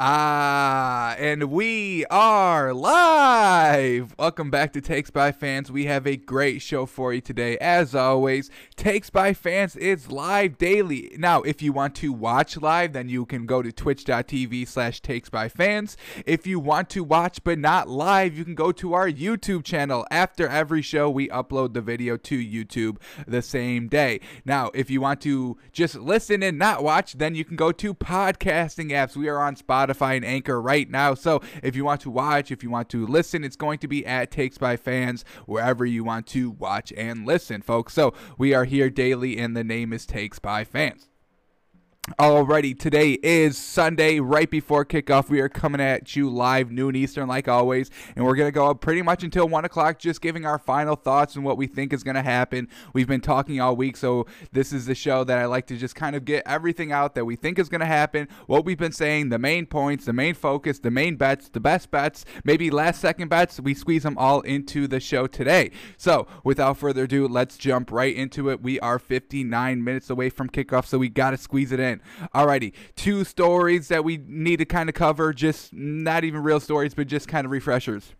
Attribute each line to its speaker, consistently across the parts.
Speaker 1: Ah, and we are live. Welcome back to Takes by Fans. We have a great show for you today. As always, Takes by Fans is live daily. Now, if you want to watch live, then you can go to twitch.tv slash takes by fans. If you want to watch but not live, you can go to our YouTube channel. After every show, we upload the video to YouTube the same day. Now, if you want to just listen and not watch, then you can go to podcasting apps. We are on Spotify Spotify and Anchor right now. So if you want to watch, if you want to listen, it's going to be at Takes by Fans wherever you want to watch and listen, folks. So we are here daily, and the name is Takes by Fans. Alrighty, today is Sunday, right before kickoff. We are coming at you live, noon Eastern, like always, and we're going to go up pretty much until 1 o'clock, just giving our final thoughts and what we think is going to happen. We've been talking all week, so this is the show that I like to just kind of get everything out that we think is going to happen, what we've been saying, the main points, the main focus, the main bets, the best bets, maybe last second bets. We squeeze them all into the show today. So, without further ado, let's jump right into it. We are 59 minutes away from kickoff, so we got to squeeze it in. Alrighty, two stories that we need to kind of cover, just not even real stories, but just kind of refreshers.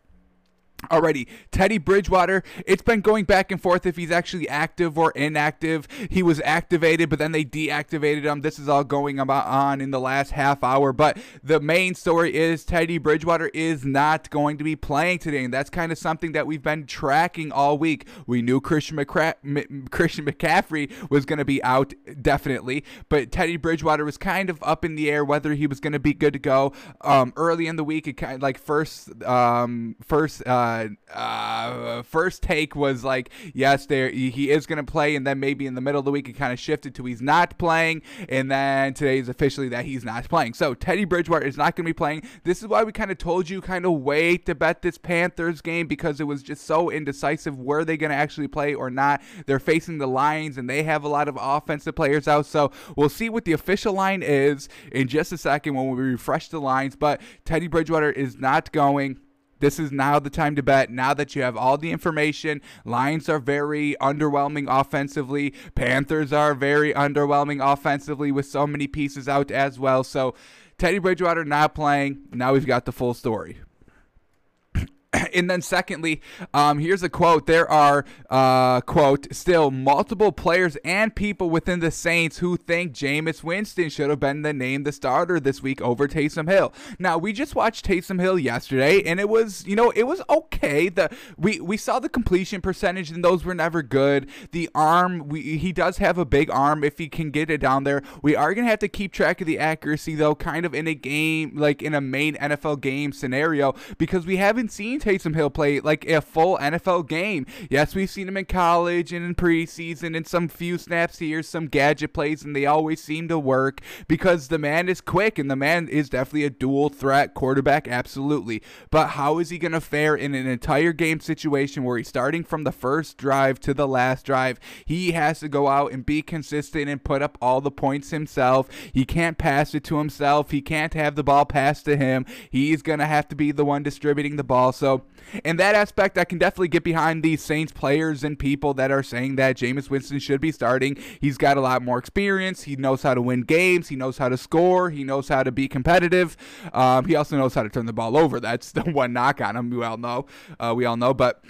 Speaker 1: Alrighty, Teddy Bridgewater. It's been going back and forth if he's actually active or inactive. He was activated, but then they deactivated him. This is all going about on in the last half hour. But the main story is Teddy Bridgewater is not going to be playing today, and that's kind of something that we've been tracking all week. We knew Christian, McCra- Christian McCaffrey was going to be out definitely, but Teddy Bridgewater was kind of up in the air whether he was going to be good to go. Um, early in the week, it kind of like first, um, first. Uh, uh, uh, first take was like, yes, there he is going to play, and then maybe in the middle of the week it kind of shifted to he's not playing, and then today is officially that he's not playing. So Teddy Bridgewater is not going to be playing. This is why we kind of told you kind of wait to bet this Panthers game because it was just so indecisive. Were they going to actually play or not? They're facing the Lions, and they have a lot of offensive players out. So we'll see what the official line is in just a second when we refresh the lines. But Teddy Bridgewater is not going. This is now the time to bet. Now that you have all the information, Lions are very underwhelming offensively. Panthers are very underwhelming offensively with so many pieces out as well. So Teddy Bridgewater not playing. Now we've got the full story. and then secondly, um, here's a quote. There are uh, quote still multiple players and people within the Saints who think Jameis Winston should have been the name the starter this week over Taysom Hill. Now we just watched Taysom Hill yesterday, and it was you know it was okay. The we we saw the completion percentage, and those were never good. The arm, we, he does have a big arm if he can get it down there. We are gonna have to keep track of the accuracy though, kind of in a game like in a main NFL game scenario because we haven't seen Taysom Hill play like a full NFL game. Yes, we've seen him in college and in preseason and some few snaps here, some gadget plays, and they always seem to work because the man is quick and the man is definitely a dual threat quarterback, absolutely. But how is he going to fare in an entire game situation where he's starting from the first drive to the last drive? He has to go out and be consistent and put up all the points himself. He can't pass it to himself. He can't have the ball passed to him. He's going to have to be the one distributing the ball. So so, in that aspect, I can definitely get behind these Saints players and people that are saying that Jameis Winston should be starting. He's got a lot more experience. He knows how to win games. He knows how to score. He knows how to be competitive. Um, he also knows how to turn the ball over. That's the one knock on him. We all know. Uh, we all know. But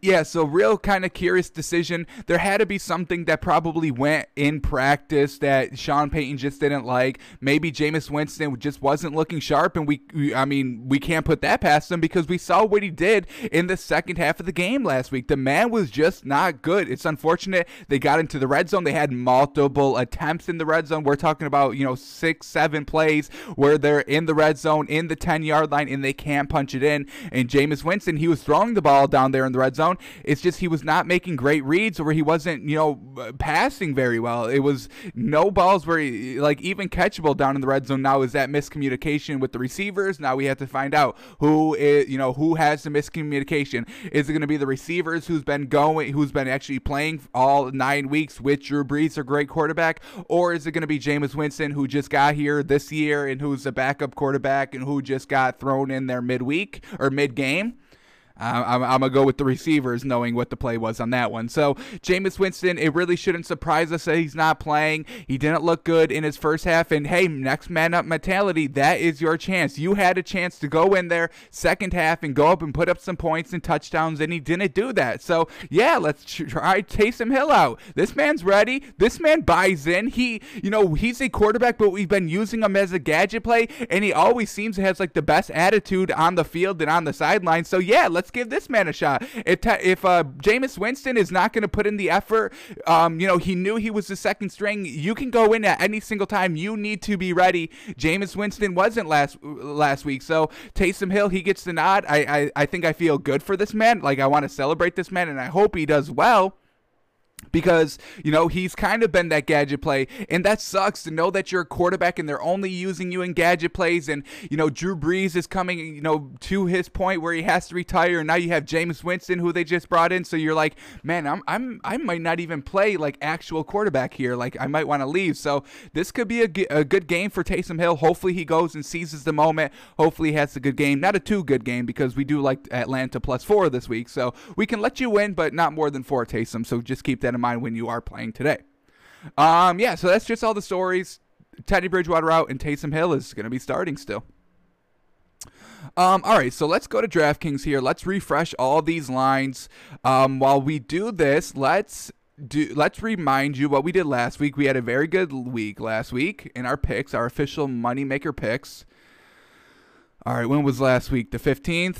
Speaker 1: yeah, so real kind of curious decision. There had to be something that probably went in practice that Sean Payton just didn't like. Maybe Jameis Winston just wasn't looking sharp, and we, we, I mean, we can't put that past him because we saw what he did in the second half of the game last week. The man was just not good. It's unfortunate they got into the red zone. They had multiple attempts in the red zone. We're talking about you know six, seven plays where they're in the red zone in the ten yard line and they can't punch it in. And Jameis Winston, he was throwing the ball down there in the red zone zone. It's just he was not making great reads or he wasn't, you know, uh, passing very well. It was no balls were like even catchable down in the red zone. Now is that miscommunication with the receivers? Now we have to find out who is, you know, who has the miscommunication. Is it going to be the receivers who's been going, who's been actually playing all nine weeks with Drew Brees, a great quarterback, or is it going to be Jameis Winston who just got here this year and who's a backup quarterback and who just got thrown in there midweek or mid game? I'm, I'm, gonna go with the receivers, knowing what the play was on that one. So Jameis Winston, it really shouldn't surprise us that he's not playing. He didn't look good in his first half, and hey, next man up mentality. That is your chance. You had a chance to go in there second half and go up and put up some points and touchdowns, and he didn't do that. So yeah, let's try Taysom Hill out. This man's ready. This man buys in. He, you know, he's a quarterback, but we've been using him as a gadget play, and he always seems to have like the best attitude on the field and on the sideline. So yeah, let's give this man a shot. If if uh, Jameis Winston is not going to put in the effort, um, you know, he knew he was the second string. You can go in at any single time. You need to be ready. Jameis Winston wasn't last last week, so Taysom Hill he gets the nod. I I, I think I feel good for this man. Like I want to celebrate this man, and I hope he does well because you know he's kind of been that gadget play and that sucks to know that you're a quarterback and they're only using you in gadget plays and you know Drew Brees is coming you know to his point where he has to retire and now you have James Winston who they just brought in so you're like man I'm I'm I might not even play like actual quarterback here like I might want to leave. So this could be a, a good game for Taysom Hill. Hopefully he goes and seizes the moment. Hopefully he has a good game not a too good game because we do like Atlanta plus 4 this week so we can let you win but not more than 4 Taysom so just keep that in mind when you are playing today. Um, yeah, so that's just all the stories. Teddy Bridgewater out and Taysom Hill is going to be starting still. Um, all right, so let's go to DraftKings here. Let's refresh all these lines. Um, while we do this, let's do let's remind you what we did last week. We had a very good week last week in our picks, our official moneymaker picks. All right, when was last week? The 15th.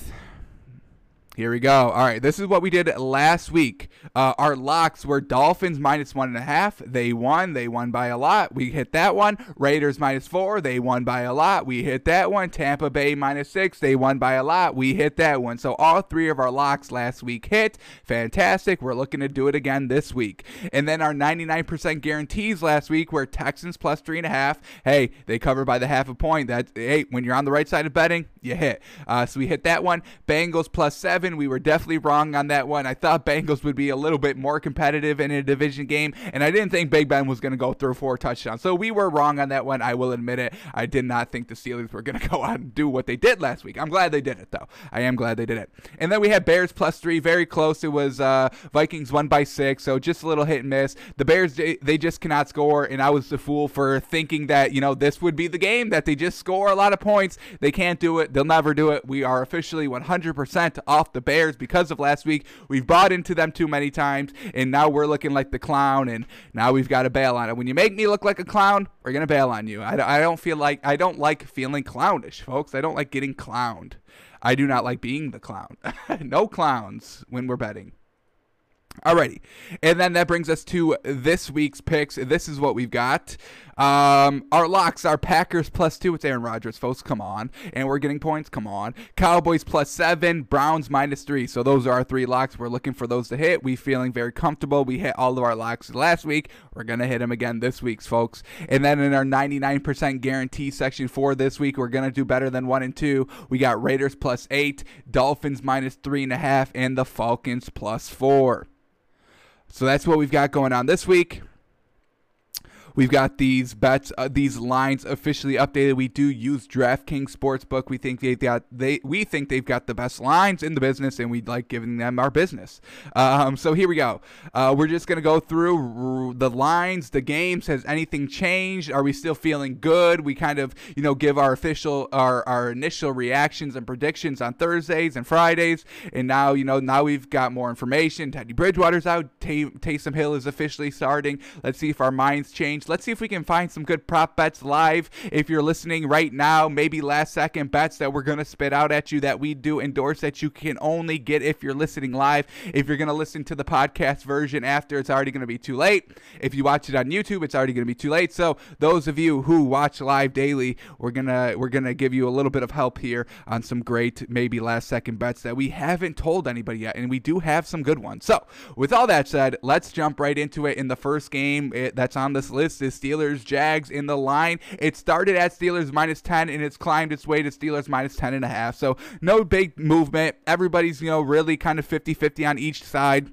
Speaker 1: Here we go. All right, this is what we did last week. Uh, our locks were Dolphins minus one and a half. They won. They won by a lot. We hit that one. Raiders minus four. They won by a lot. We hit that one. Tampa Bay minus six. They won by a lot. We hit that one. So all three of our locks last week hit. Fantastic. We're looking to do it again this week. And then our 99% guarantees last week were Texans plus three and a half. Hey, they cover by the half a point. That hey, when you're on the right side of betting, you hit. Uh, so we hit that one. Bengals plus seven seven. We were definitely wrong on that one. I thought Bengals would be a little bit more competitive in a division game, and I didn't think Big Ben was going to go through four touchdowns. So we were wrong on that won. I will admit it. I did not think the Steelers were going to go out and do what they did last week. I'm glad they did it, though. I am glad they did it. And then we had Bears plus three, very close. It was uh, Vikings one by six, so just a little hit and miss. The Bears, they, just cannot score, and I was the fool for thinking that, you know, this would be the game, that they just score a lot of points. They can't do it. They'll never do it. We are officially 100% off the Bears because of last week. We've bought into them too many times, and now we're looking like the clown, and now we've got to bail on it. When you make me look like a clown, we're gonna bail on you. I, I don't feel like I don't like feeling clownish, folks. I don't like getting clowned. I do not like being the clown. no clowns when we're betting. Alrighty. And then that brings us to this week's picks. This is what we've got. Um, our locks are Packers plus two. It's Aaron Rodgers, folks. Come on. And we're getting points. Come on. Cowboys plus seven. Browns minus three. So those are our three locks. We're looking for those to hit. We feeling very comfortable. We hit all of our locks last week. We're going to hit them again this week's, folks. And then in our 99% guarantee section for this week, we're going to do better than one and two. We got Raiders plus eight, Dolphins minus three and a half, and the Falcons plus four. So that's what we've got going on this week. We've got these bets, uh, these lines officially updated. We do use DraftKings Sportsbook. We think they've got they we think they've got the best lines in the business, and we like giving them our business. Um, so here we go. Uh, we're just gonna go through the lines, the games. Has anything changed? Are we still feeling good? We kind of you know give our official our our initial reactions and predictions on Thursdays and Fridays, and now you know now we've got more information. Teddy Bridgewater's out. Tay- Taysom Hill is officially starting. Let's see if our minds change change. Let's see if we can find some good prop bets live. If you're listening right now, maybe last second bets that we're going to spit out at you that we do endorse that you can only get if you're listening live. If you're going to listen to the podcast version after, it's already going to be too late. If you watch it on YouTube, it's already going to be too late. So those of you who watch live daily, we're gonna we're gonna give you a little bit of help here on some great maybe last second bets that we haven't told anybody yet, and we do have some good ones. So with all that said, let's jump right into it in the first game eh, that's on this list this is Steelers Jags in the line. It started at Steelers minus 10 and it's climbed its way to Steelers minus 10 and a half. So no big movement. Everybody's, you know, really kind of 50-50 on each side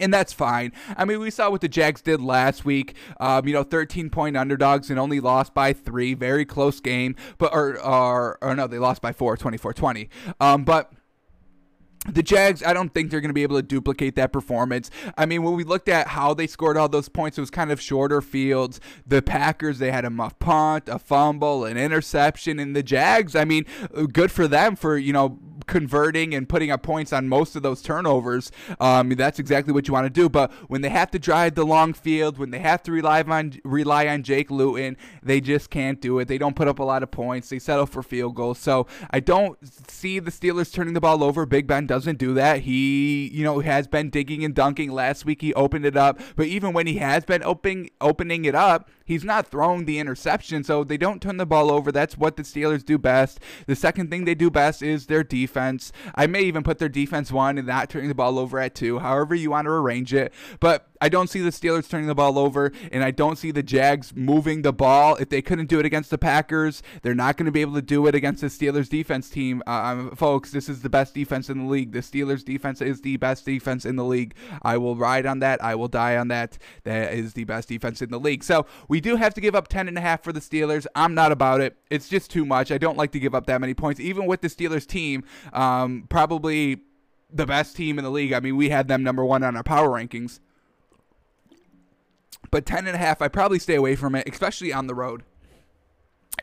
Speaker 1: and that's fine. I mean, we saw what the Jags did last week. Um, you know, 13 point underdogs and only lost by three. Very close game, but or or, or no, they lost by four, 24-20. Um, but the Jags, I don't think they're going to be able to duplicate that performance. I mean, when we looked at how they scored all those points, it was kind of shorter fields. The Packers, they had a muff punt, a fumble, an interception. And the Jags, I mean, good for them for, you know, converting and putting up points on most of those turnovers. Um, that's exactly what you want to do. But when they have to drive the long field, when they have to rely on rely on Jake Luton, they just can't do it. They don't put up a lot of points. They settle for field goals. So I don't see the Steelers turning the ball over. Big Ben doesn't do that. He, you know, has been digging and dunking. Last week he opened it up, but even when he has been opening opening it up, he's not throwing the interception. So they don't turn the ball over. That's what the Steelers do best. The second thing they do best is their defense. I may even put their defense one and not turning the ball over at two, however you want to arrange it. But I don't see the Steelers turning the ball over, and I don't see the Jags moving the ball. If they couldn't do it against the Packers, they're not going to be able to do it against the Steelers defense team. Uh, um, folks, this is the best defense in the league. The Steelers defense is the best defense in the league. I will ride on that. I will die on that. That is the best defense in the league. So we do have to give up 10 and a half for the Steelers. I'm not about it. It's just too much. I don't like to give up that many points, even with the Steelers team. Um, probably the best team in the league. I mean, we had them number one on our power rankings. But 10 and a half, I probably stay away from it, especially on the road.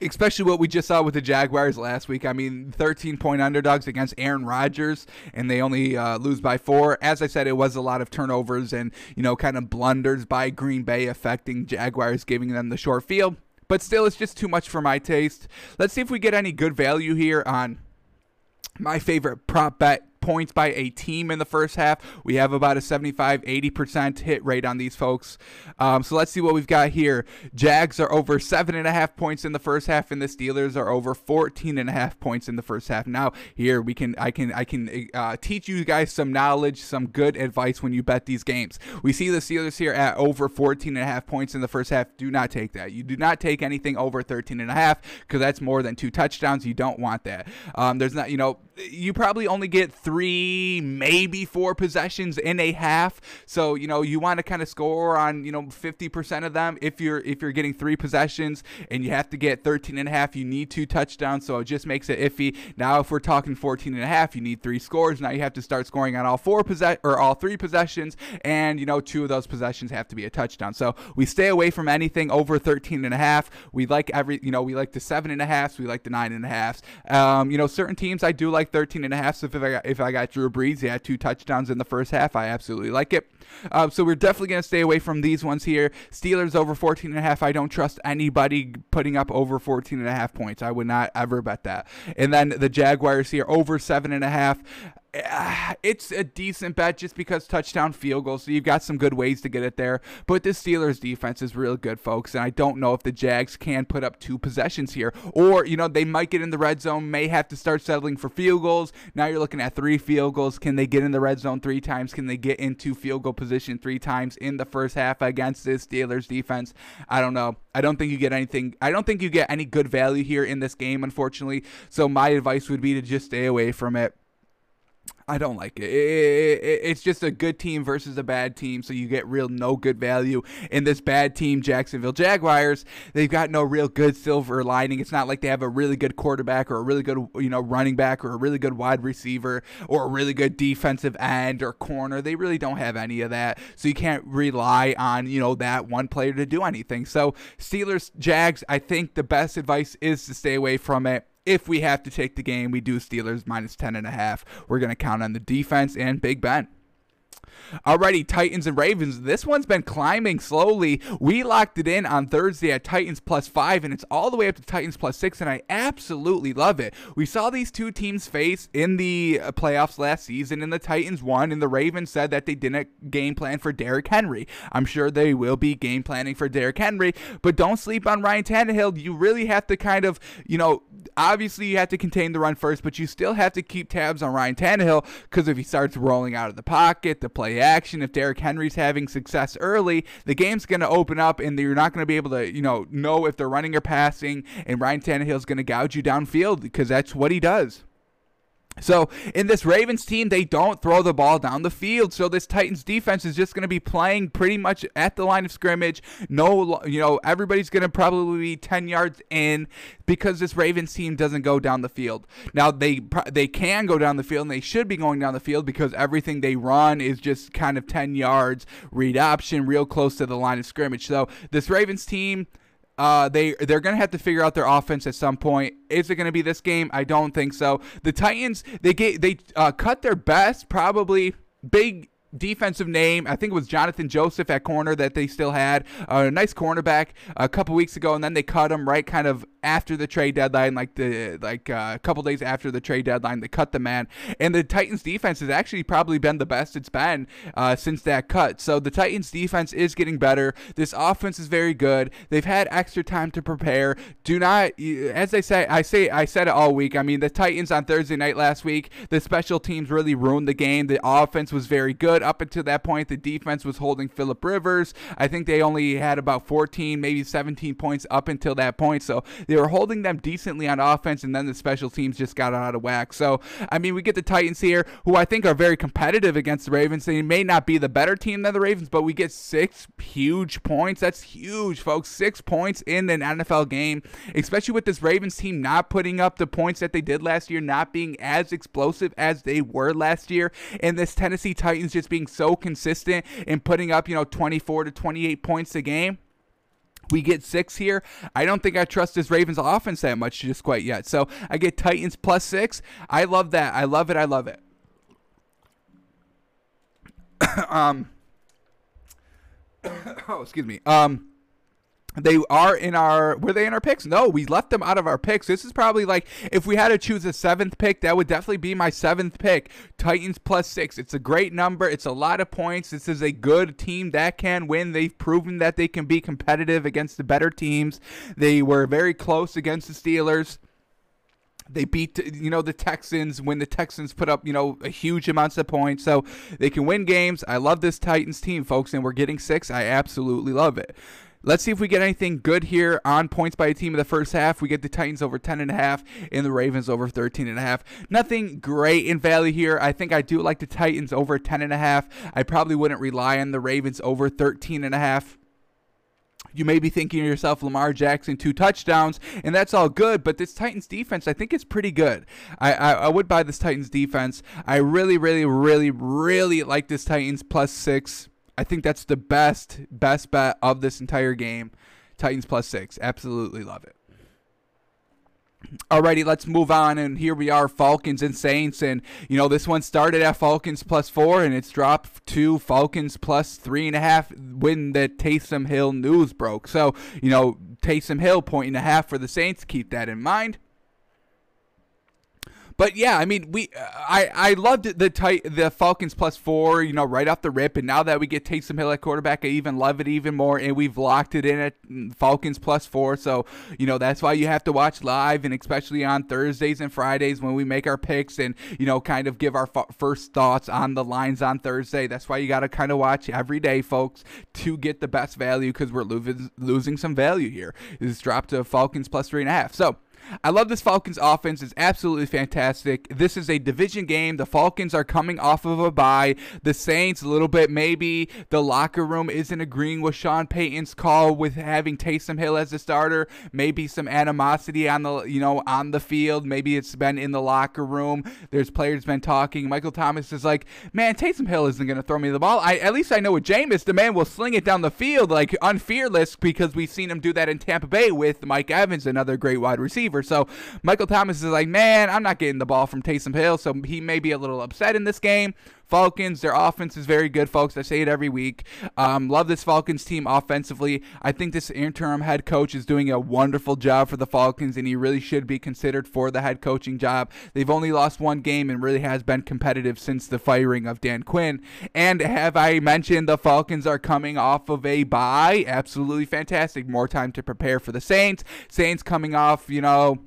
Speaker 1: Especially what we just saw with the Jaguars last week. I mean, 13 point underdogs against Aaron Rodgers, and they only uh, lose by four. As I said, it was a lot of turnovers and, you know, kind of blunders by Green Bay affecting Jaguars, giving them the short field. But still, it's just too much for my taste. Let's see if we get any good value here on my favorite prop bet points by a team in the first half. We have about a 75 80% hit rate on these folks. Um, so let's see what we've got here. Jags are over seven and a half points in the first half, and the Steelers are over 14 and a half points in the first half. Now here we can I can I can uh, teach you guys some knowledge, some good advice when you bet these games. We see the Steelers here at over 14 and a half points in the first half. Do not take that. You do not take anything over 13 and a half because that's more than two touchdowns. You don't want that. Um, there's not you know you probably only get three, maybe four possessions in a half. So you know you want to kind of score on you know 50% of them. If you're if you're getting three possessions and you have to get 13 and a half, you need two touchdowns. So it just makes it iffy. Now if we're talking 14 and a half, you need three scores. Now you have to start scoring on all four possess or all three possessions, and you know two of those possessions have to be a touchdown. So we stay away from anything over 13 and a half. We like every you know we like the seven and a. We like the nine and a half. Um, you know certain teams I do like like 13 and a half. So if I got, if I got Drew Brees, he had two touchdowns in the first half. I absolutely like it. Uh, so we're definitely going to stay away from these ones here. Steelers over 14 and a half. I don't trust anybody putting up over 14 and a half points. I would not ever bet that. And then the Jaguars here over seven and a half. it's a decent bet just because touchdown field goal. So you've got some good ways to get it there. But the Steelers defense is real good, folks. And I don't know if the Jags can put up two possessions here. Or, you know, they might get in the red zone, may have to start settling for field goals. Now you're looking at three field goals. Can they get in the red zone three times? Can they get into field goal position three times in the first half against this Steelers defense? I don't know. I don't think you get anything. I don't think you get any good value here in this game, unfortunately. So my advice would be to just stay away from it. I don't like it. It, it. It's just a good team versus a bad team, so you get real no good value in this bad team, Jacksonville Jaguars. They've got no real good silver lining. It's not like they have a really good quarterback or a really good you know running back or a really good wide receiver or a really good defensive end or corner. They really don't have any of that, so you can't rely on you know that one player to do anything. So Steelers Jags, I think the best advice is to stay away from it if we have to take the game, we do Steelers minus 10 and a half. We're going to count on the defense and Big Ben. Alrighty, Titans and Ravens. This one's been climbing slowly. We locked it in on Thursday at Titans plus five, and it's all the way up to Titans plus six, and I absolutely love it. We saw these two teams face in the uh, playoffs last season, and the Titans won, and the Ravens said that they didn't game plan for Derrick Henry. I'm sure they will be game planning for Derrick Henry, but don't sleep on Ryan Tannehill. You really have to kind of, you know, obviously you have to contain the run first, but you still have to keep tabs on Ryan Tannehill because if he starts rolling out of the pocket, the play action. If Derrick Henry's having success early, the game's going to open up and you're not going to be able to, you know, know if they're running or passing. And Ryan Tannehill's going to gouge you downfield because that's what he does. So in this Ravens team, they don't throw the ball down the field. So this Titans defense is just going to be playing pretty much at the line of scrimmage. No, you know, everybody's going to probably be 10 yards in because this Ravens team doesn't go down the field. Now they they can go down the field and they should be going down the field because everything they run is just kind of 10 yards read option, real close to the line of scrimmage. So this Ravens team uh, they they're gonna have to figure out their offense at some point. Is it gonna be this game? I don't think so. The Titans they get they uh, cut their best, probably big defensive name. I think it was Johnathan Joseph at corner that they still had. Uh, a nice cornerback a couple weeks ago, and then they cut him right kind of after the trade deadline, like the like uh, a couple days after the trade deadline. They cut the man, and the Titans defense has actually probably been the best it's been uh, since that cut. So the Titans defense is getting better. This offense is very good. They've had extra time to prepare. Do not, as I say, I say I said it all week. I mean, the Titans on Thursday night last week, the special teams really ruined the game. The offense was very good up until that point. The defense was holding Philip Rivers. I think they only had about 14, maybe 17 points up until that point. So they were holding them decently on offense, and then the special teams just got out of whack. So, I mean, we get the Titans here, who I think are very competitive against the Ravens. They may not be the better team than the Ravens, but we get six huge points. That's huge, folks. Six points in an NFL game, especially with this Ravens team not putting up the points that they did last year, not being as explosive as they were last year, and this Tennessee Titans just being so consistent and putting up, you know, 24 to 28 points a game. We get six here. I don't think I trust this Ravens offense that much just quite yet. So I get Titans plus six. I love that. I love it. I love it. um. oh, excuse me. Um. They are in our were they in our picks? No, we left them out of our picks. This is probably like if we had to choose a seventh pick, that would definitely be my seventh pick. Titans plus six. It's a great number. It's a lot of points. This is a good team that can win. They've proven that they can be competitive against the better teams. They were very close against the Steelers they beat you know the Texans when the Texans put up you know a huge amounts of points so they can win games. I love this Titans team folks and we're getting 6. I absolutely love it. Let's see if we get anything good here on points by a team in the first half. We get the Titans over 10.5 and the Ravens over 13.5. Nothing great in value here. I think I do like the Titans over 10.5. I probably wouldn't rely on the Ravens over 13.5 you may be thinking to yourself, Lamar Jackson, two touchdowns, and that's all good. But this Titans defense, I think it's pretty good. I, I, I, would buy this Titans defense. I really, really, really, really like this Titans plus six. I think that's the best best bet of this entire game. Titans plus six. Absolutely love it. Alrighty, let's move on. And here we are, Falcons and Saints. And, you know, this one started at Falcons plus four, and it's dropped to Falcons plus three and a half when the Taysom Hill news broke. So, you know, Taysom Hill point and a half for the Saints. Keep that in mind. But yeah, I mean, we uh, I I loved the tight the Falcons plus four, you know, right off the rip, and now that we get Taysom Hill at quarterback, I even love it even more, and we've locked it in at Falcons plus four. So you know that's why you have to watch live, and especially on Thursdays and Fridays when we make our picks and you know kind of give our f- first thoughts on the lines on Thursday. That's why you got to kind of watch every day, folks, to get the best value because we're losing losing some value here. It's dropped to Falcons plus three and a half. So. I love this Falcons offense. It's absolutely fantastic. This is a division game. The Falcons are coming off of a bye. The Saints, a little bit, maybe the locker room isn't agreeing with Sean Payton's call with having Taysom Hill as a starter. Maybe some animosity on the, you know, on the field. Maybe it's been in the locker room. There's players been talking. Michael Thomas is like, man, Taysom Hill isn't to throw me the ball. I At least I know with Jameis, the man will sling it down the field like unfearless because we've seen him do that in Tampa Bay with Mike Evans, another great wide receiver receiver. So Michael Thomas is like, man, I'm not getting the ball from Taysom Hill, so he may be a little upset in this game. Falcons, their offense is very good, folks. I say it every week. Um, love this Falcons team offensively. I think this interim head coach is doing a wonderful job for the Falcons, and he really should be considered for the head coaching job. They've only lost one game and really has been competitive since the firing of Dan Quinn. And have I mentioned the Falcons are coming off of a bye? Absolutely fantastic. More time to prepare for the Saints. Saints coming off, you know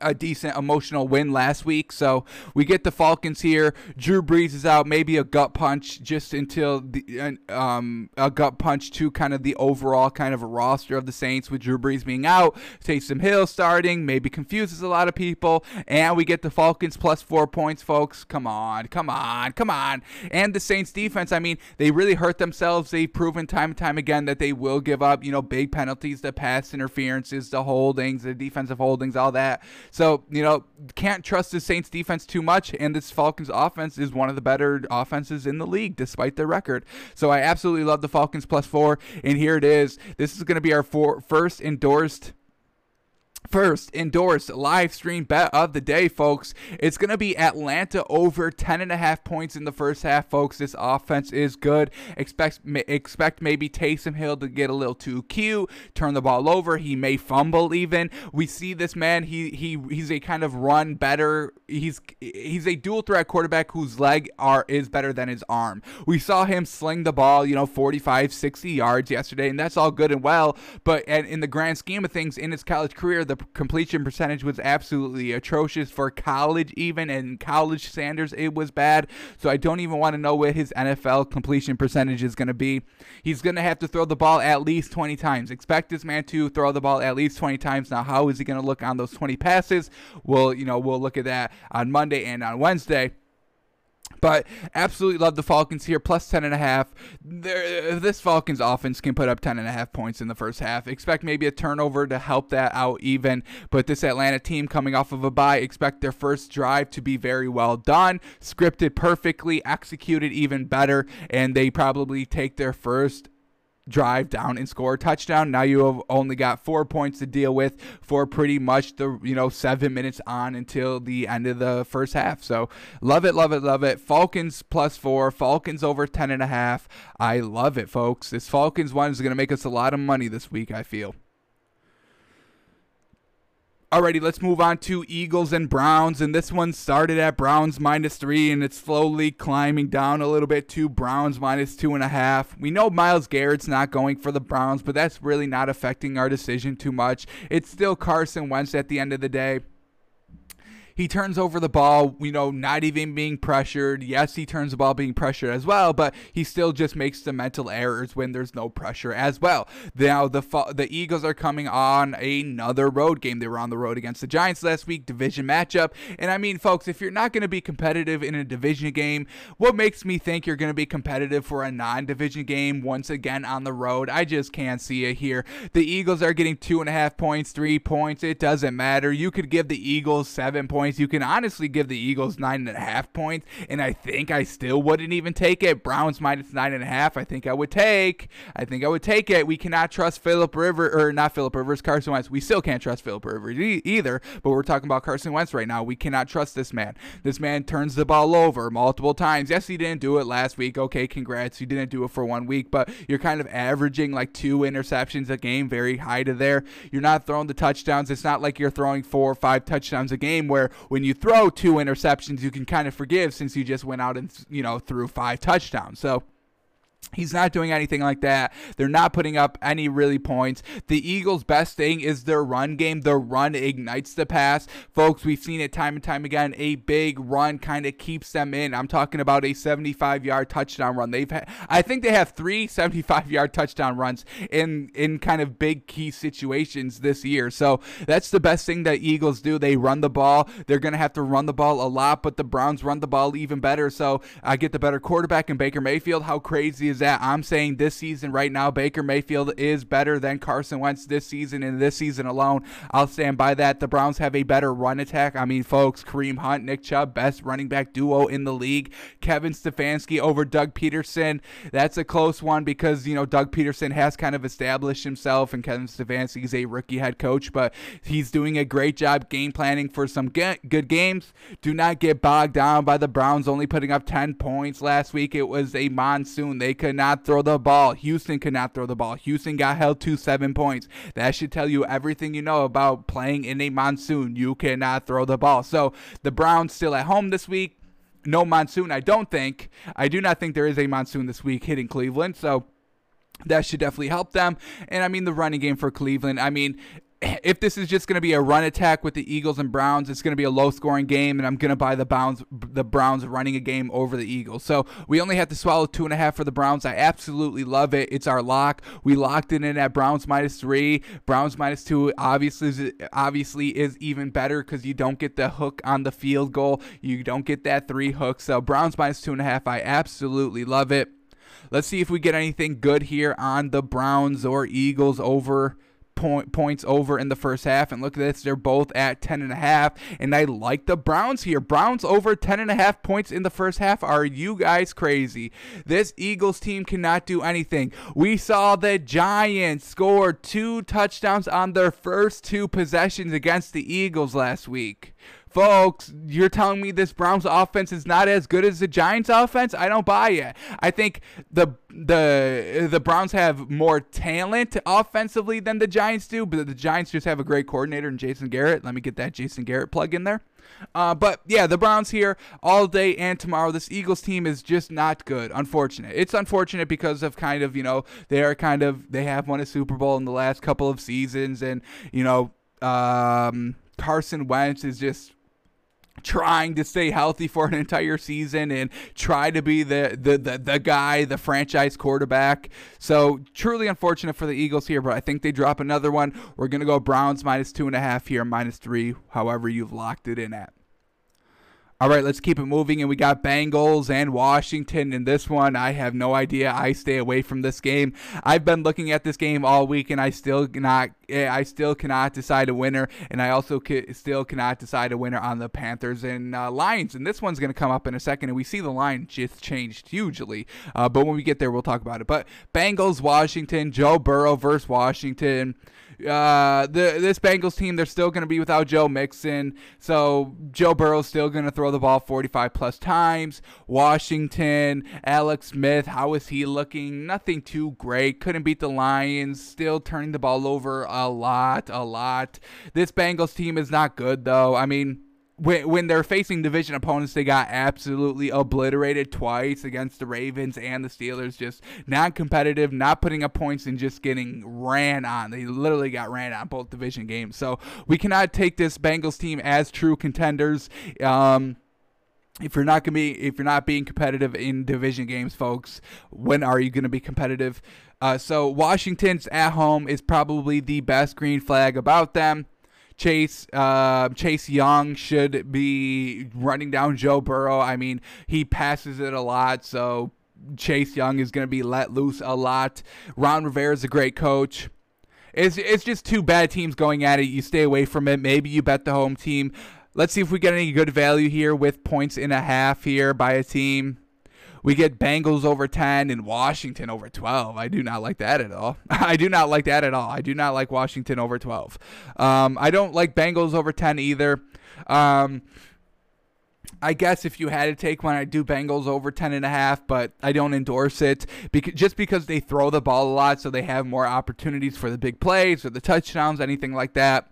Speaker 1: a decent emotional win last week. So we get the Falcons here. Drew Brees is out, maybe a gut punch just until the um a gut punch to kind of the overall kind of roster of the Saints with Drew Brees being out. Taysom Hill starting maybe confuses a lot of people, and we get the Falcons plus four points, folks. Come on, come on, come on. And the Saints defense, I mean, they really hurt themselves. They've proven time and time again that they will give up, you know, big penalties, the pass interferences, the holdings, the defensive holdings, all that. So, you know, can't trust the Saints defense too much, and this Falcons offense is one of the better offenses in the league, despite their record. So I absolutely love the Falcons plus four, and here it is. This is going to be our four, first endorsed First, endorsed live stream bet of the day, folks. It's going to be Atlanta over 10.5 points in the first half, folks. This offense is good. Expect expect maybe Taysom Hill to get a little too cute, turn the ball over. He may fumble even. We see this man, he he he's a kind of run better. He's he's a dual threat quarterback whose leg are is better than his arm. We saw him sling the ball, you know, 45, 60 yards yesterday, and that's all good and well, but and in the grand scheme of things in his college career, the completion percentage was absolutely atrocious for college, even and college Sanders, it was bad. So I don't even want to know what his NFL completion percentage is going to be. He's going to have to throw the ball at least 20 times. Expect this man to throw the ball at least 20 times. Now, how is he going to look on those 20 passes? Well, you know, we'll look at that on Monday and on Wednesday. But absolutely love the Falcons here, plus 10.5. This Falcons offense can put up 10.5 points in the first half. Expect maybe a turnover to help that out even. But this Atlanta team coming off of a bye, expect their first drive to be very well done, scripted perfectly, executed even better, and they probably take their first drive down and score a touchdown. Now you have only got four points to deal with for pretty much the you know seven minutes on until the end of the first half. So love it, love it, love it. Falcons plus four, Falcons over ten and a half. I love it, folks. This Falcons one is going to make us a lot of money this week. I feel. Alrighty, let's move on to Eagles and Browns. And this one started at Browns minus three, and it's slowly climbing down a little bit to Browns minus two and a half. We know Myles Garrett's not going for the Browns, but that's really not affecting our decision too much. It's still Carson Wentz at the end of the day. He turns over the ball, you know, not even being pressured. Yes, he turns the ball being pressured as well, but he still just makes the mental errors when there's no pressure as well. Now the the Eagles are coming on another road game. They were on the road against the Giants last week, division matchup. And I mean, folks, if you're not going to be competitive in a division game, what makes me think you're going to be competitive for a non-division game once again on the road? I just can't see it here. The Eagles are getting two and a half points, three points. It doesn't matter. You could give the Eagles seven points points. You can honestly give the Eagles nine and a half points, and I think I still wouldn't even take it. Browns minus nine and a half. I think I would take. I think I would take it. We cannot trust Philip Rivers or not Philip Rivers, Carson Wentz. We still can't trust Philip Rivers e- either. But we're talking about Carson Wentz right now. We cannot trust this man. This man turns the ball over multiple times. Yes, he didn't do it last week. Okay, congrats. You didn't do it for one week, but you're kind of averaging like two interceptions a game, very high to there. You're not throwing the touchdowns. It's not like you're throwing four or five touchdowns a game where when you throw two interceptions, you can kind of forgive since you just went out and you know threw five touchdowns. So He's not doing anything like that. They're not putting up any really points. The Eagles' best thing is their run game. The run ignites the pass. Folks, we've seen it time and time again. A big run kind of keeps them in. I'm talking about a 75 yard touchdown run. They've had, I think they have three 75 yard touchdown runs in, in kind of big key situations this year. So that's the best thing that Eagles do. They run the ball. They're going to have to run the ball a lot, but the Browns run the ball even better. So I get the better quarterback in Baker Mayfield. How crazy is that I'm saying this season right now, Baker Mayfield is better than Carson Wentz this season and this season alone. I'll stand by that. The Browns have a better run attack. I mean, folks, Kareem Hunt, Nick Chubb, best running back duo in the league. Kevin Stefanski over Doug Pederson. That's a close one because, you know, Doug Pederson has kind of established himself and Kevin Stefanski is a rookie head coach, but he's doing a great job game planning for some good games. Do not get bogged down by the Browns only putting up 10 points last week. It was a monsoon. They could not throw the ball. Houston could not throw the ball. Houston got held to seven points. That should tell you everything you know about playing in a monsoon. You cannot throw the ball. So the Browns still at home this week. No monsoon, I don't think. I do not think there is a monsoon this week hitting Cleveland. So that should definitely help them. And I mean, the running game for Cleveland, I mean, if this is just going to be a run attack with the Eagles and Browns, it's going to be a low scoring game, and I'm going to buy the Browns, the Browns running a game over the Eagles. So we only have to swallow two and a half for the Browns. I absolutely love it. It's our lock. We locked it in at Browns minus three. Browns minus two obviously obviously is even better because you don't get the hook on the field goal. You don't get that three hook. So Browns minus two and a half. I absolutely love it. Let's see if we get anything good here on the Browns or Eagles over point, points over in the first half. And look at this, they're both at 10 and a half. And I like the Browns here. Browns over 10 and a half points in the first half. Are you guys crazy? This Eagles team cannot do anything. We saw the Giants score two touchdowns on their first two possessions against the Eagles last week folks, you're telling me this Browns offense is not as good as the Giants offense? I don't buy it. I think the the the Browns have more talent offensively than the Giants do, but the Giants just have a great coordinator in Jason Garrett. Let me get that Jason Garrett plug in there. Uh, but yeah, the Browns here all day and tomorrow. This Eagles team is just not good. Unfortunate. It's unfortunate because of kind of you know they are kind of they have won a Super Bowl in the last couple of seasons, and you know um, Carson Wentz is just trying to stay healthy for an entire season and try to be the, the, the, the, guy, the franchise quarterback. So truly unfortunate for the Eagles here, but I think they drop another one. We're going to go Browns minus two and a half here, minus three, however you've locked it in at. All right, let's keep it moving. And we got Bengals and Washington in this one. I have no idea. I stay away from this game. I've been looking at this game all week, and I still not. Eh, I still cannot decide a winner, and I also still cannot decide a winner on the Panthers and uh, Lions. And this one's going to come up in a second, and we see the line just changed hugely. Uh, but when we get there, we'll talk about it. But Bengals, Washington, Joe Burrow versus Washington uh, the this Bengals team they're still going to be without Joe Mixon, so Joe Burrow's still going to throw the ball 45 plus times. Washington, Alex Smith, how is he looking? Nothing too great. Couldn't beat the Lions. Still turning the ball over a lot, a lot. This Bengals team is not good though. I mean when, when they're facing division opponents, they got absolutely obliterated twice against the Ravens and the Steelers. Just non competitive, not putting up points, and just getting ran on. They literally got ran on both division games. So we cannot take this Bengals team as true contenders. Um, if you're not gonna be if you're not being competitive in division games folks when are you gonna be competitive uh, so washington's at home is probably the best green flag about them Chase uh, Chase Young should be running down Joe Burrow. I mean, he passes it a lot, so Chase Young is going to be let loose a lot. Ron Rivera is a great coach. It's it's just two bad teams going at it. You stay away from it. Maybe you bet the home team. Let's see if we get any good value here with points in a half here by a team. We get Bengals over 10 and Washington over 12. I do not like that at all. I do not like that at all. I do not like Washington over 12. Um, I don't like Bengals over 10 either. Um, I guess if you had to take one, I'd do Bengals over 10 and a half, but I don't endorse it because just because they throw the ball a lot, so they have more opportunities for the big plays or the touchdowns, anything like that.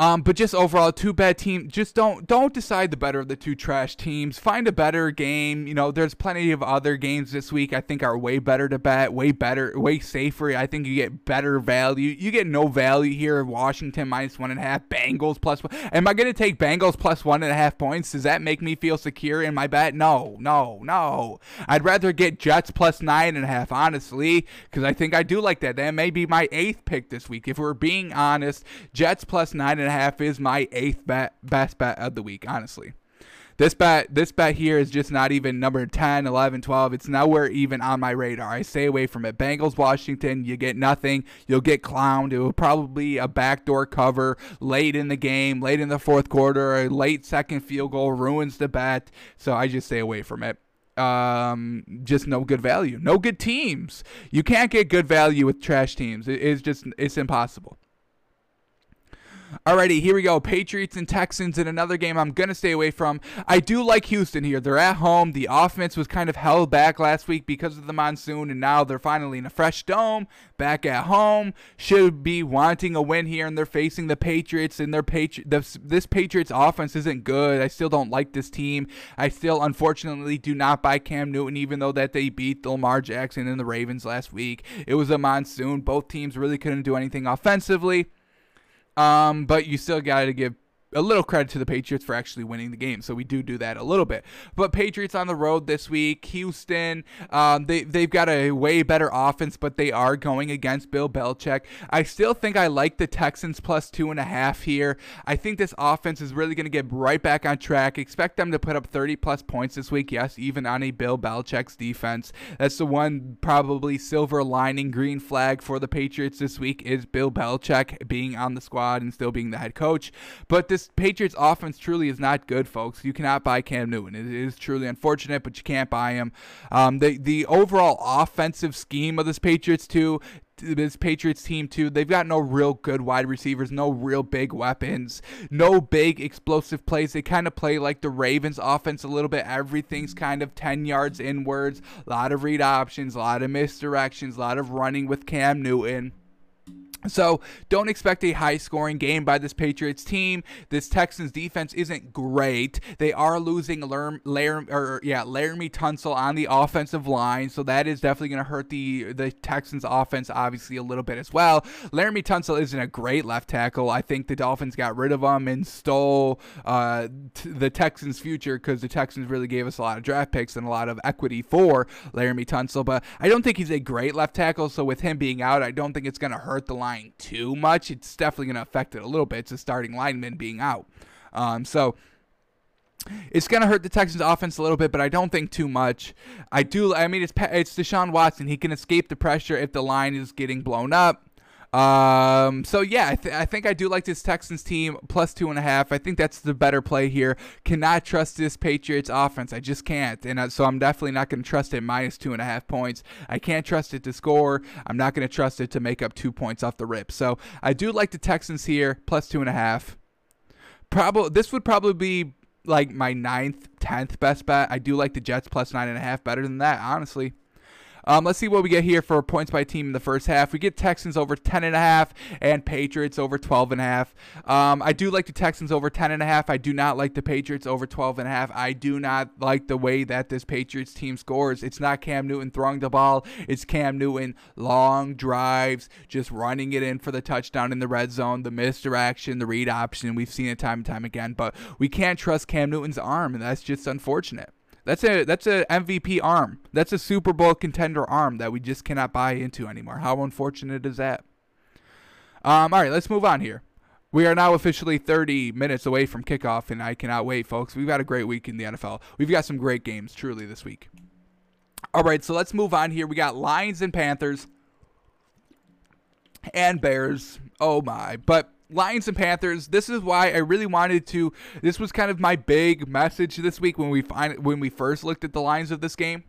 Speaker 1: Um, but just overall, two bad team. Just don't don't decide the better of the two trash teams. Find a better game. You know, there's plenty of other games this week I think are way better to bet, way better, way safer. I think you get better value. You get no value here. Washington minus one and a half. Bengals plus one. Am I gonna take Bengals plus one and a half points? Does that make me feel secure in my bet? No, no, no. I'd rather get Jets plus nine and a half, honestly, because I think I do like that. That may be my eighth pick this week. If we're being honest, Jets plus nine and a half is my eighth bet, best bet of the week, honestly. This bet, this bet here is just not even number 10, 11, 12. It's nowhere even on my radar. I stay away from it. Bengals, Washington, you get nothing. You'll get clowned. It will probably a backdoor cover late in the game, late in the fourth quarter, a late second field goal ruins the bet. So I just stay away from it um, just no good value. No good teams. You can't get good value with trash teams. it's just it's impossible. Alrighty, here we go. Patriots and Texans in another game I'm going to stay away from. I do like Houston here. They're at home. The offense was kind of held back last week because of the monsoon, and now they're finally in a fresh dome, back at home. Should be wanting a win here, and they're facing the Patriots, and their Patri- this, this Patriots offense isn't good. I still don't like this team. I still, unfortunately, do not buy Cam Newton, even though that they beat Lamar Jackson and the Ravens last week. It was a monsoon. Both teams really couldn't do anything offensively. Um, but you still got to give a little credit to the Patriots for actually winning the game. So we do do that a little bit. But Patriots on the road this week, Houston, um, they, they've got a way better offense, but they are going against Bill Belichick. I still think I like the Texans plus two and a half here. I think this offense is really going to get right back on track. Expect them to put up 30 plus points this week. Yes, even on a Bill Belichick's defense. That's the one probably silver lining green flag for the Patriots this week is Bill Belichick being on the squad and still being the head coach. But this this Patriots offense truly is not good, folks. You cannot buy Cam Newton. It is truly unfortunate, but you can't buy him. Um, the the overall offensive scheme of this Patriots too this Patriots team too. They've got no real good wide receivers, no real big weapons, no big explosive plays. They kind of play like the Ravens offense a little bit. Everything's kind of 10 yards inwards, a lot of read options, a lot of misdirections, a lot of running with Cam Newton. So don't expect a high scoring game by this Patriots team. This Texans defense isn't great. They are losing Lar- Lar- or yeah, Laremy Tunsil on the offensive line, so that is definitely going to hurt the the Texans offense obviously a little bit as well. Laremy Tunsil isn't a great left tackle. I think the Dolphins got rid of him and stole uh, t- the Texans' future because the Texans really gave us a lot of draft picks and a lot of equity for Laremy Tunsil, but I don't think he's a great left tackle. So with him being out, I don't think it's going to hurt the line too much. It's definitely going to affect it a little bit. It's a starting lineman being out. Um, so it's going to hurt the Texans offense a little bit, but I don't think too much. I do. I mean, it's it's Deshaun Watson. He can escape the pressure if the line is getting blown up. Um, so yeah, I, th- I think I do like this Texans team plus two and a half. I think that's the better play here. Cannot trust this Patriots offense. I just can't, and uh, so I'm definitely not going to trust it minus two and a half points. I can't trust it to score. I'm not going to trust it to make up two points off the rip. So I do like the Texans here plus two and a half. Probably this would probably be like my ninth, tenth best bet. I do like the Jets plus nine and a half better than that, honestly. Um, let's see what we get here for points by team in the first half. We get Texans over 10.5 and Patriots over 12.5. Um, I do like the Texans over 10.5. I do not like the Patriots over 12.5. I do not like the way that this Patriots team scores. It's not Cam Newton throwing the ball, it's Cam Newton long drives, just running it in for the touchdown in the red zone, the misdirection, the read option. We've seen it time and time again, but we can't trust Cam Newton's arm, and that's just unfortunate. That's a that's a MVP arm. That's a Super Bowl contender arm that we just cannot buy into anymore. How unfortunate is that? Um, all right, let's move on here. We are now officially 30 minutes away from kickoff, and I cannot wait, folks. We've had a great week in the NFL. We've got some great games, truly, this week. All right, so let's move on here. We got Lions and Panthers and Bears. Oh my! But Lions and Panthers. This is why I really wanted to. This was kind of my big message this week when we find when we first looked at the lines of this game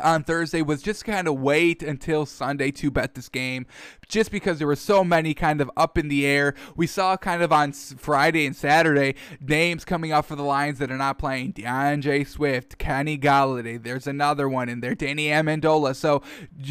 Speaker 1: on Thursday was just kind of wait until Sunday to bet this game just because there were so many kind of up in the air. We saw kind of on Friday and Saturday names coming up for the Lions that are not playing. D'Andre Swift, Kenny Golladay, there's another one in there, Danny Amendola. So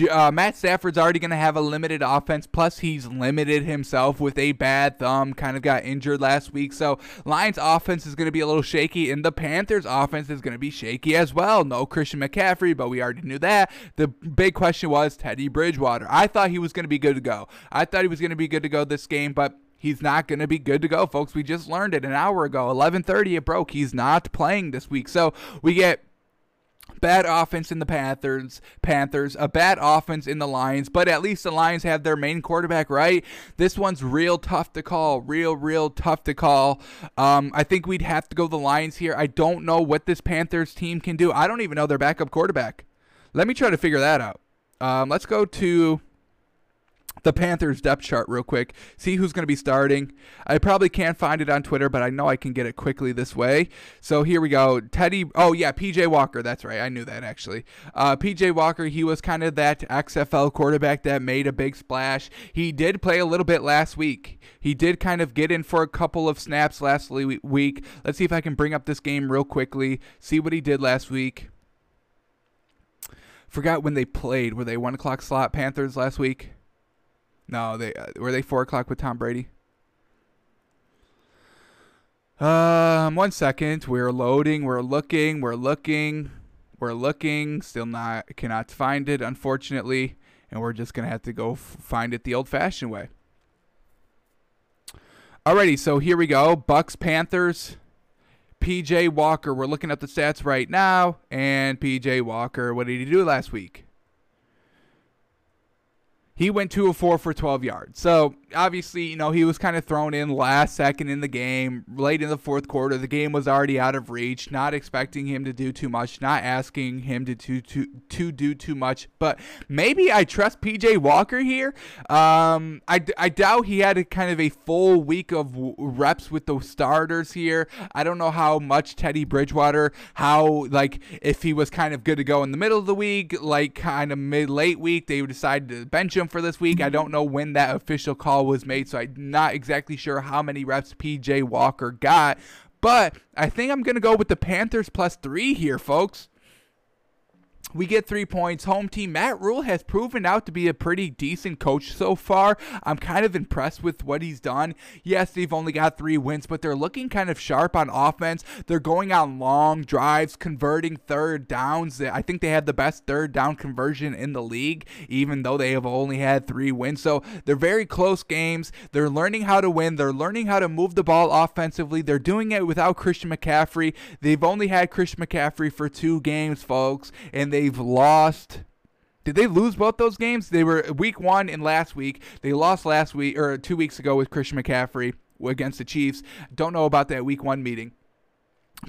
Speaker 1: uh, Matt Stafford's already going to have a limited offense. Plus, he's limited himself with a bad thumb, kind of got injured last week. So Lions offense is going to be a little shaky, and the Panthers offense is going to be shaky as well. No Christian McCaffrey, but we are already knew that. The big question was Teddy Bridgewater. I thought he was going to be good to go. I thought he was going to be good to go this game, but he's not going to be good to go, folks. We just learned it an hour ago. 11:30 it broke. He's not playing this week. So, we get bad offense in the Panthers, Panthers, a bad offense in the Lions, but at least the Lions have their main quarterback right. This one's real tough to call, real, real tough to call. Um, I think we'd have to go the Lions here. I don't know what this Panthers team can do. I don't even know their backup quarterback. Let me try to figure that out. Um, let's go to the Panthers depth chart real quick. See who's going to be starting. I probably can't find it on Twitter, but I know I can get it quickly this way. So here we go. Teddy. Oh yeah, PJ Walker. That's right. I knew that actually. Uh, PJ Walker. He was kind of that XFL quarterback that made a big splash. He did play a little bit last week. He did kind of get in for a couple of snaps last week. Let's see if I can bring up this game real quickly. See what he did last week. Forgot when they played. Were they one o'clock slot Panthers last week? No, they uh, were they four o'clock with Tom Brady. Um, one second. We're loading. We're looking. We're looking. We're looking. Still not cannot find it, unfortunately, and we're just gonna have to go f- find it the old-fashioned way. Alrighty, so here we go. Bucks Panthers. PJ Walker. We're looking at the stats right now. And PJ Walker, what did he do last week? He went 2 of 4 for 12 yards. So obviously, you know, he was kind of thrown in last second in the game, late in the fourth quarter. The game was already out of reach, not expecting him to do too much, not asking him to to to, to do too much. But maybe I trust PJ Walker here. Um, I, I doubt he had a kind of a full week of reps with the starters here. I don't know how much Teddy Bridgewater, how like if he was kind of good to go in the middle of the week, like kind of mid late week, they decided to bench him for this week. I don't know when that official call call was made, so I'm not exactly sure how many reps PJ Walker got. But I think I'm going to go with the Panthers plus three here, folks. We get three points. Home team Matt Rhule has proven out to be a pretty decent coach so far. I'm kind of impressed with what he's done. Yes, they've only got three wins, but they're looking kind of sharp on offense. They're going on long drives, converting third downs. I think they had the best third down conversion in the league, even though they have only had three wins. So they're very close games. They're learning how to win. They're learning how to move the ball offensively. They're doing it without Christian McCaffrey. They've only had Christian McCaffrey for two games, folks, and they they've lost. Did they lose both those games? They were week one and last week. They lost last week or two weeks ago with Christian McCaffrey against the Chiefs. Don't know about that week one meeting.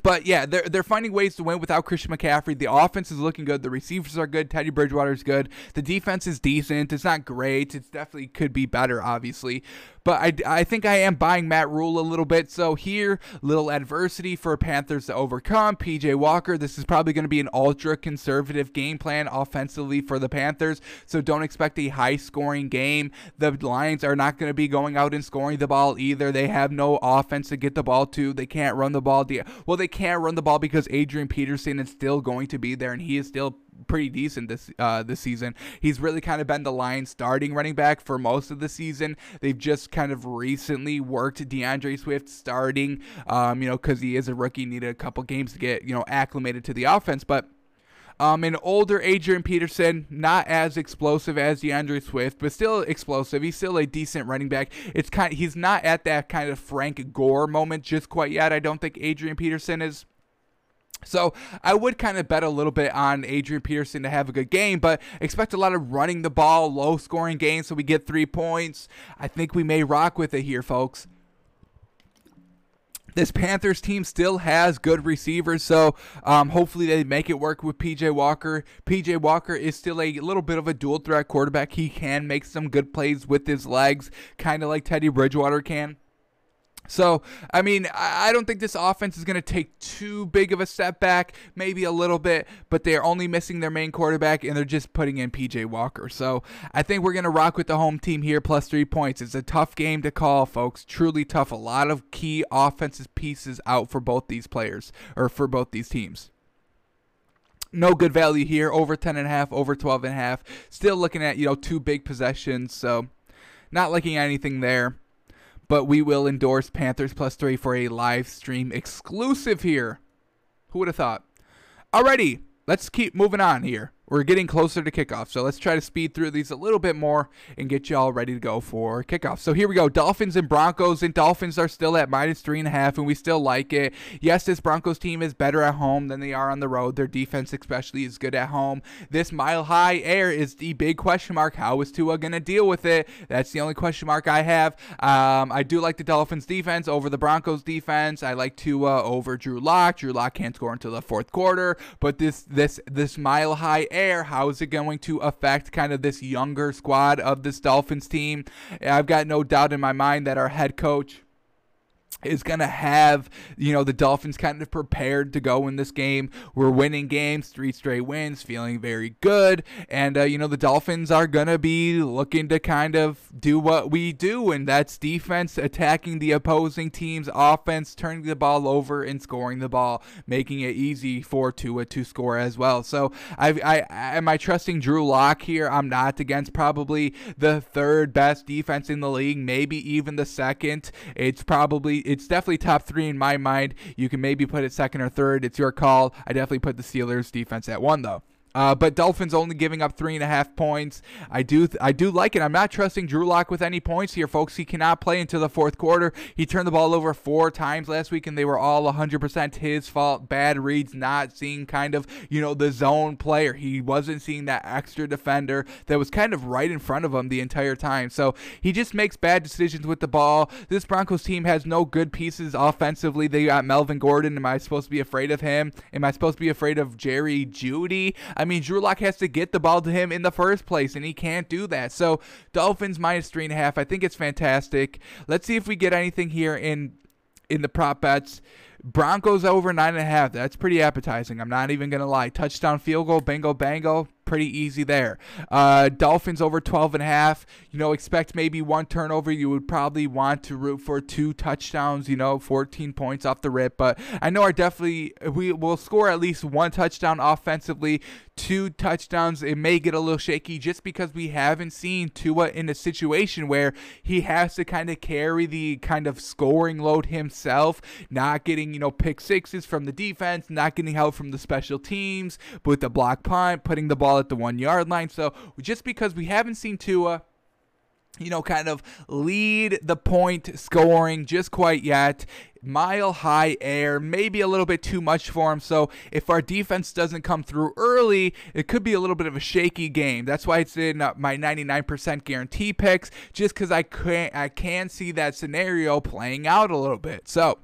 Speaker 1: But yeah, they're they're finding ways to win without Christian McCaffrey. The offense is looking good. The receivers are good. Teddy Bridgewater is good. The defense is decent. It's not great. It definitely could be better, obviously. But I, I think I am buying Matt Rhule a little bit. So here, little adversity for Panthers to overcome. PJ Walker, this is probably going to be an ultra conservative game plan offensively for the Panthers. So don't expect a high scoring game. The Lions are not going to be going out and scoring the ball either. They have no offense to get the ball to. They can't run the ball. Well, they can't run the ball because Adrian Peterson is still going to be there and he is still pretty decent this uh, this season. He's really kind of been the Lions starting running back for most of the season. They've just kind of recently worked D'Andre Swift starting, um, you know, because he is a rookie, needed a couple games to get you know acclimated to the offense, but. Um, an older Adrian Peterson, not as explosive as D'Andre Swift, but still explosive. He's still a decent running back. It's kind, of, he's not at that kind of Frank Gore moment just quite yet. I don't think Adrian Peterson is. So I would kind of bet a little bit on Adrian Peterson to have a good game, but expect a lot of running the ball, low scoring games, so we get three points. I think we may rock with it here, folks. This Panthers team still has good receivers, so um, hopefully they make it work with PJ Walker. PJ Walker is still a little bit of a dual threat quarterback. He can make some good plays with his legs, kind of like Teddy Bridgewater can. So, I mean, I don't think this offense is going to take too big of a step back, maybe a little bit, but they're only missing their main quarterback and they're just putting in PJ Walker. So, I think we're going to rock with the home team here plus three points. It's a tough game to call, folks. Truly tough. A lot of key offensive pieces out for both these players or for both these teams no good value here over 10 and a half over 12 and a half still looking at you know two big possessions so not looking at anything there but we will endorse Panthers plus three for a live stream exclusive here. Who would have thought? Alrighty, let's keep moving on here. We're getting closer to kickoff, so let's try to speed through these a little bit more and get you all ready to go for kickoff. So here we go. Dolphins and Broncos, and Dolphins are still at minus three and a half, and we still like it. Yes, this Broncos team is better at home than they are on the road. Their defense, especially, is good at home. This mile high air is the big question mark. How is Tua going to deal with it? That's the only question mark I have. Um, I do like the Dolphins defense over the Broncos defense. I like Tua over Drew Lock. Drew Lock can't score until the fourth quarter, but this this this mile high air. How is it going to affect kind of this younger squad of this Dolphins team? I've got no doubt in my mind that our head coach is going to have, you know, the Dolphins kind of prepared to go in this game. We're winning games, three straight wins, feeling very good. And, uh, you know, the Dolphins are going to be looking to kind of do what we do, and that's defense, attacking the opposing team's offense, turning the ball over, and scoring the ball, making it easy for Tua to score as well. So, I, I am I trusting Drew Lock here? I'm not against probably the third best defense in the league, maybe even the second. It's probably it's definitely top three in my mind. You can maybe put it second or third. It's your call. I definitely put the Steelers defense at one though. Uh, but Dolphins only giving up three and a half points. I do th- I do like it. I'm not trusting Drew Lock with any points here, folks. He cannot play until the fourth quarter. He turned the ball over four times last week, and they were all 100% his fault. Bad reads, not seeing kind of you know the zone player. He wasn't seeing that extra defender that was kind of right in front of him the entire time. So he just makes bad decisions with the ball. This Broncos team has no good pieces offensively. They got Melvin Gordon. Am I supposed to be afraid of him? Am I supposed to be afraid of Jerry Jeudy? I mean, Drew Lock has to get the ball to him in the first place, and he can't do that. So, Dolphins minus three and a half. I think it's fantastic. Let's see if we get anything here in in the prop bets. Broncos over nine and a half. That's pretty appetizing. I'm not even gonna lie. Touchdown, field goal, bingo, bango pretty easy there. Uh, Dolphins over 12 and a half. You know, expect maybe one turnover. You would probably want to root for two touchdowns. You know, 14 points off the rip. But I know our definitely we will score at least one touchdown offensively. Two touchdowns. It may get a little shaky just because we haven't seen Tua in a situation where he has to kind of carry the kind of scoring load himself, not getting you know pick sixes from the defense, not getting help from the special teams, with the block punt, putting the ball at the one yard line. So just because we haven't seen Tua you know, kind of lead the point scoring just quite yet. Mile high air, maybe a little bit too much for him. So if our defense doesn't come through early, it could be a little bit of a shaky game. That's why it's in uh, my 99% guarantee picks, just because I can I can see that scenario playing out a little bit. So.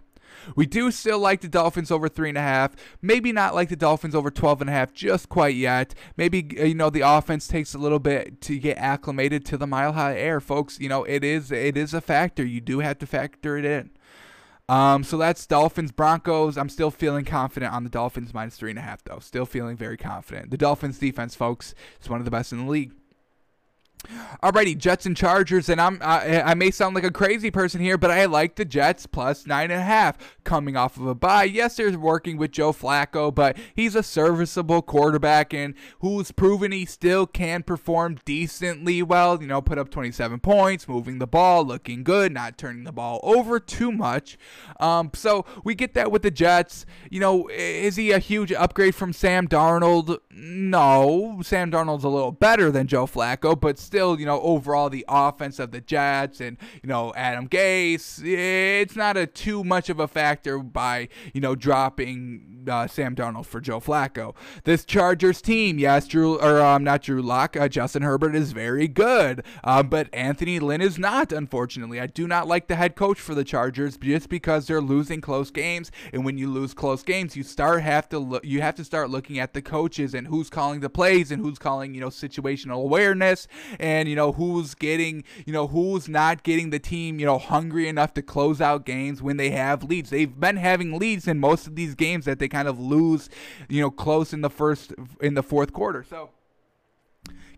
Speaker 1: We do still like the Dolphins over three and a half. Maybe not like the Dolphins over 12 and a half just quite yet. Maybe, uh, you know, the offense takes a little bit to get acclimated to the mile high air, folks. You know, it is, it is a factor. You do have to factor it in. Um, so that's Dolphins Broncos. I'm still feeling confident on the Dolphins minus three and a half, though. Still feeling very confident. The Dolphins defense, folks, is one of the best in the league. Alrighty, Jets and Chargers, and I'm I, I, may sound like a crazy person here, but I like the Jets plus nine and a half coming off of a bye. Yes, they're working with Joe Flacco, but he's a serviceable quarterback and who's proven he still can perform decently well. You know, put up 27 points, moving the ball, looking good, not turning the ball over too much. Um, so we get that with the Jets. You know, is he a huge upgrade from Sam Darnold? No, Sam Darnold's a little better than Joe Flacco, but still, you know, overall the offense of the Jets and you know Adam Gase, it's not a too much of a factor by you know dropping uh, Sam Darnold for Joe Flacco. This Chargers team, yes, Drew or um, not Drew Lock, uh, Justin Herbert is very good, um, but Anthony Lynn is not. Unfortunately, I do not like the head coach for the Chargers just because they're losing close games, and when you lose close games, you start have to look, you have to start looking at the coaches and who's calling the plays and who's calling you know situational awareness and you know who's getting you know who's not getting the team you know hungry enough to close out games when they have leads. They've been having leads in most of these games that they kind of lose, you know, close in the first in the fourth quarter. So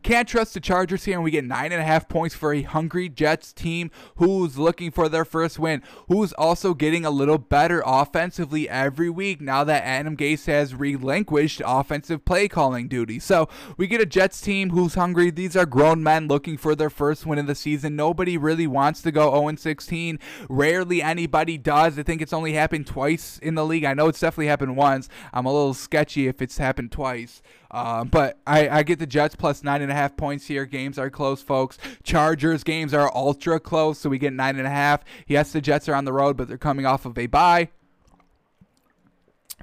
Speaker 1: can't trust the Chargers here, and we get nine and a half points for a hungry Jets team who's looking for their first win, who's also getting a little better offensively every week now that Adam Gase has relinquished offensive play calling duty. So we get a Jets team who's hungry. These are grown men looking for their first win of the season. Nobody really wants to go 0 16. Rarely anybody does. I think it's only happened twice in the league. I know it's definitely happened once. I'm a little sketchy if it's happened twice. Uh, but I, I get the Jets plus nine and a half points here. Games are close, folks. Chargers games are ultra close, so we get nine and a half. Yes, the Jets are on the road, but they're coming off of a bye